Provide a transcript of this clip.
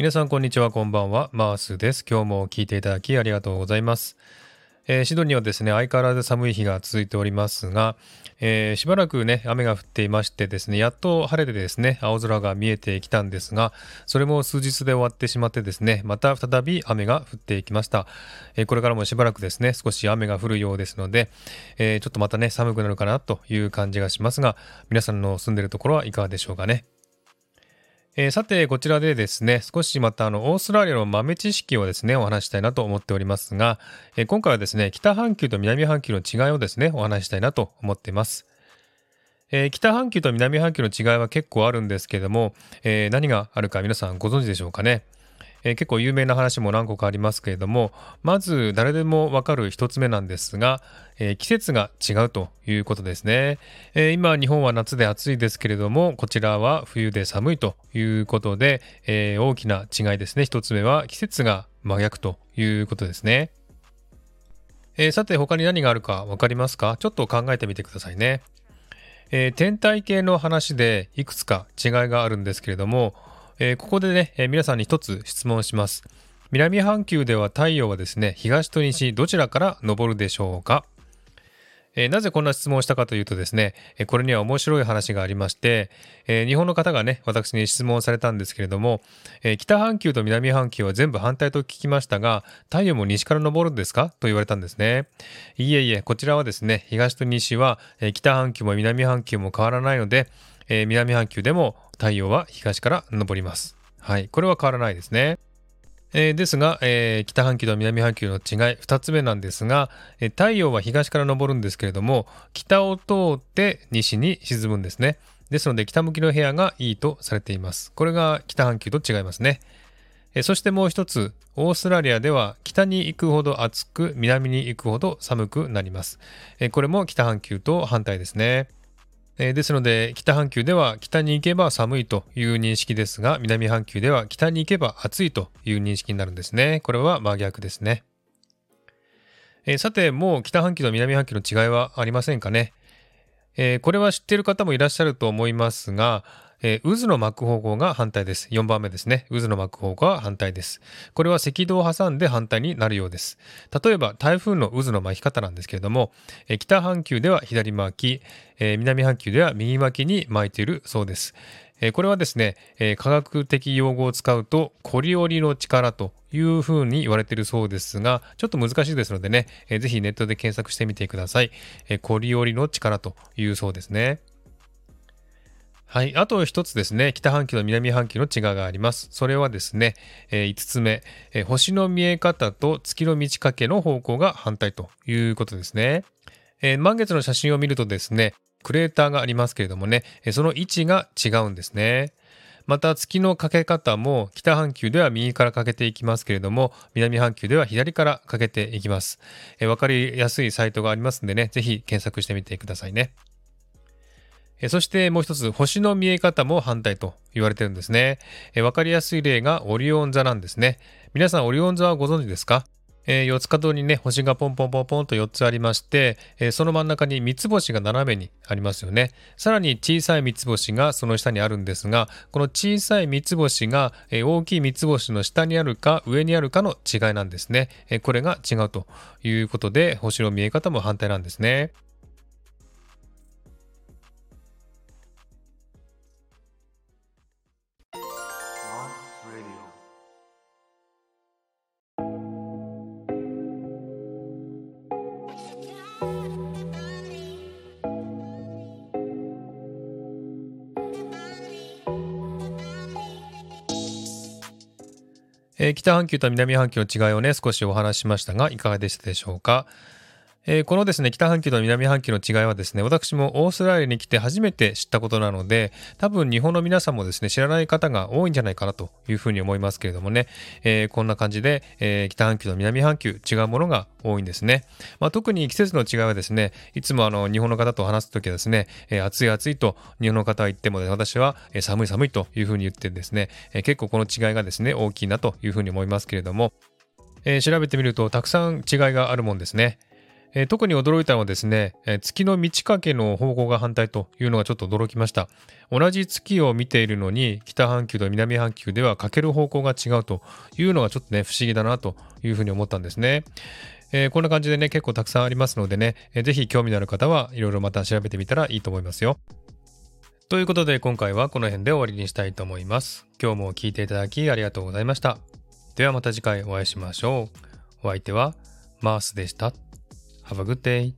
皆さんこんにちはこんばんは。マースです。今日も聞いていただきありがとうございます、えー、シドニーはですね相変わらず寒い日が続いておりますが、えー、しばらくね雨が降っていましてですねやっと晴れてですね青空が見えてきたんですがそれも数日で終わってしまってですねまた再び雨が降っていきました、えー、これからもしばらくですね少し雨が降るようですので、えちょっとまたね寒くなるかなという感じがしますが皆さんの住んでるところはいかがでしょうかね。えー、さて、こちらでですね、少しまたあの、オーストラリアの豆知識をですね、お話したいなと思っておりますが、えー、今回はですね、北半球と南半球の違いをですね、お話したいなと思っています。えー、北半球と南半球の違いは結構あるんですけども、え何があるか皆さんご存知でしょうかね？えー、結構有名な話も何個かありますけれどもまず誰でもわかる一つ目なんですが、えー、季節が違うということですね、えー、今日本は夏で暑いですけれどもこちらは冬で寒いということで、え大きな違いですね。一つ目は季節が真逆ということですね。えさて他に何があるか分かりますか？ちょっと考えてみてくださいね。えー、天体系の話でいくつか違いがあるんですけれども、えー、ここでね、えー、皆さんに一つ質問します。南半球では太陽はですね、東と西どちらから昇るでしょうか？えー、なぜこんな質問をしたかというとですね、えー、これには面白い話がありまして、えー、日本の方がね、私に質問されたんですけれども、え北半球と南半球は全部反対と聞きましたが、太陽も西から昇るんですか？と言われたんですね。いえいえ、こちらはですね、東と西は、え北半球も南半球も変わらないので、え南半球でも太陽は東から昇ります。はい。これは変わらないですね。えー、ですが、えー、北半球と南半球の違い2つ目なんですが、えー、太陽は東から昇るんですけれども北を通って西に沈むんですねですので北向きの部屋がいいとされていますこれが北半球と違いますね、えそしてもう一つオーストラリアでは北に行くほど暑く南に行くほど寒くなります、えこれも北半球と反対ですねえですので北半球では北に行けば寒いという認識ですが南半球では北に行けば暑いという認識になるんですね。これは真逆ですね、えさてもう北半球と南半球の違いはありませんかね、えこれは知っている方もいらっしゃると思いますがえー、渦の巻く方向が反対です。4番目ですね。渦の巻く方向が反対です。これは赤道を挟んで反対になるようです。例えば台風の渦の巻き方なんですけれども、えー、北半球では左巻き、えー、南半球では右巻きに巻いているそうです。えこれはですね、え科学的用語を使うとコリオリの力というふうに言われているそうですが、ちょっと難しいですのでね、えー、ぜひネットで検索してみてください。えコリオリの力というそうですね。はい。あと一つですね、北半球と南半球の違いがあります。それはですね、えー、5つ目、えー、星の見え方と月の満ち欠けの方向が反対ということですね。えー、満月の写真を見るとですね、クレーターがありますけれどもね、その位置が違うんですね。また月のかけ方も北半球では右からかけていきますけれども南半球では左からかけていきます。えわかりやすいサイトがありますんでね、ぜひ検索してみてくださいね。そしてもう一つ、星の見え方も反対と言われてるんですね。わかりやすい例がオリオン座なんですね。皆さん、オリオン座はご存知ですか？えー、四つ角にね、星がポンポンポンポンと4つありまして、えー、その真ん中に三つ星が斜めにありますよね。さらに小さい三つ星がその下にあるんですが、この小さい三つ星が、えー、大きい三つ星の下にあるか上にあるかの違いなんですね。えこれが違うということで、星の見え方も反対なんですね。えー、北半球と南半球の違いをね、少しお話ししましたが、いかがでしたでしょうか？えー、このですね、北半球と南半球の違いはですね、私もオーストラリアに来て初めて知ったことなので、多分日本の皆さんもですね、知らない方が多いんじゃないかなというふうに思いますけれどもね、えー、こんな感じで、えー、北半球と南半球違うものが多いんですね。まあ、特に季節の違いはですね、いつもあの日本の方と話すときはですね、え暑い暑いと日本の方は言っても、ね、私は寒い寒いというふうに言ってですね、え結構この違いがですね、大きいなというふうに思いますけれども、え調べてみるとたくさん違いがあるもんですね。えー、特に驚いたのはですね、えー、月の満ち欠けの方向が反対というのがちょっと驚きました。同じ月を見ているのに、北半球と南半球では欠ける方向が違うというのがちょっとね、不思議だなというふうに思ったんですね。えー、こんな感じでね、結構たくさんありますのでね、えー、ぜひ興味のある方はいろいろまた調べてみたらいいと思いますよ。ということで今回はこの辺で終わりにしたいと思います。今日も聴いていただきありがとうございました。ではまた次回お会いしましょう。お相手はマースでした。Have a good day.